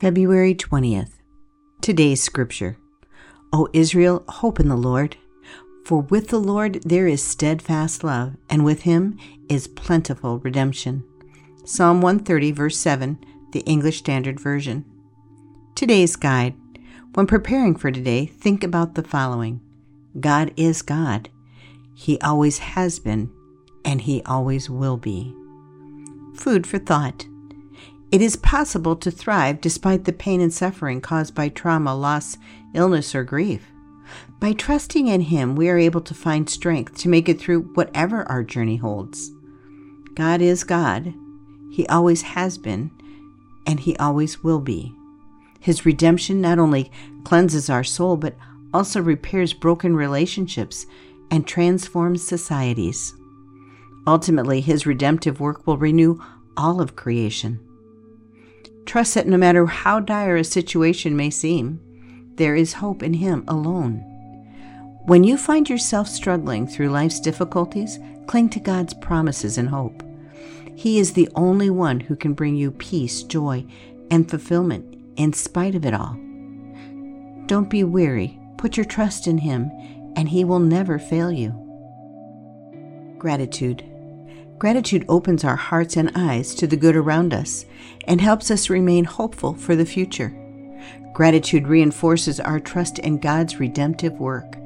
February 20th. Today's scripture. O Israel, hope in the Lord. For with the Lord there is steadfast love, and with him is plentiful redemption. Psalm 130, verse 7, the English Standard Version. Today's guide. When preparing for today, think about the following God is God. He always has been, and He always will be. Food for thought. It is possible to thrive despite the pain and suffering caused by trauma, loss, illness, or grief. By trusting in Him, we are able to find strength to make it through whatever our journey holds. God is God. He always has been, and He always will be. His redemption not only cleanses our soul, but also repairs broken relationships and transforms societies. Ultimately, His redemptive work will renew all of creation. Trust that no matter how dire a situation may seem, there is hope in Him alone. When you find yourself struggling through life's difficulties, cling to God's promises and hope. He is the only one who can bring you peace, joy, and fulfillment in spite of it all. Don't be weary. Put your trust in Him, and He will never fail you. Gratitude. Gratitude opens our hearts and eyes to the good around us and helps us remain hopeful for the future. Gratitude reinforces our trust in God's redemptive work.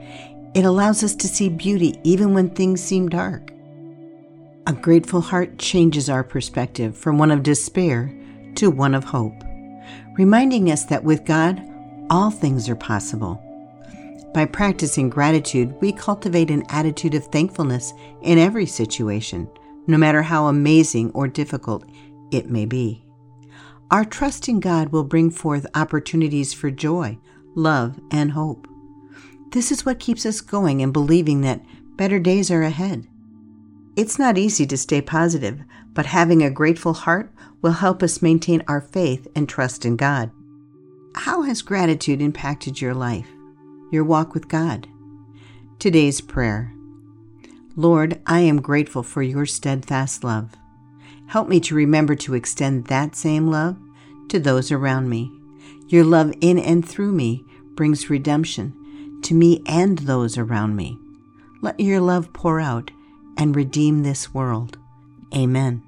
It allows us to see beauty even when things seem dark. A grateful heart changes our perspective from one of despair to one of hope, reminding us that with God, all things are possible. By practicing gratitude, we cultivate an attitude of thankfulness in every situation no matter how amazing or difficult it may be. Our trust in God will bring forth opportunities for joy, love, and hope. This is what keeps us going and believing that better days are ahead. It's not easy to stay positive, but having a grateful heart will help us maintain our faith and trust in God. How has gratitude impacted your life, your walk with God? Today's prayer. Lord, I am grateful for your steadfast love. Help me to remember to extend that same love to those around me. Your love in and through me brings redemption to me and those around me. Let your love pour out and redeem this world. Amen.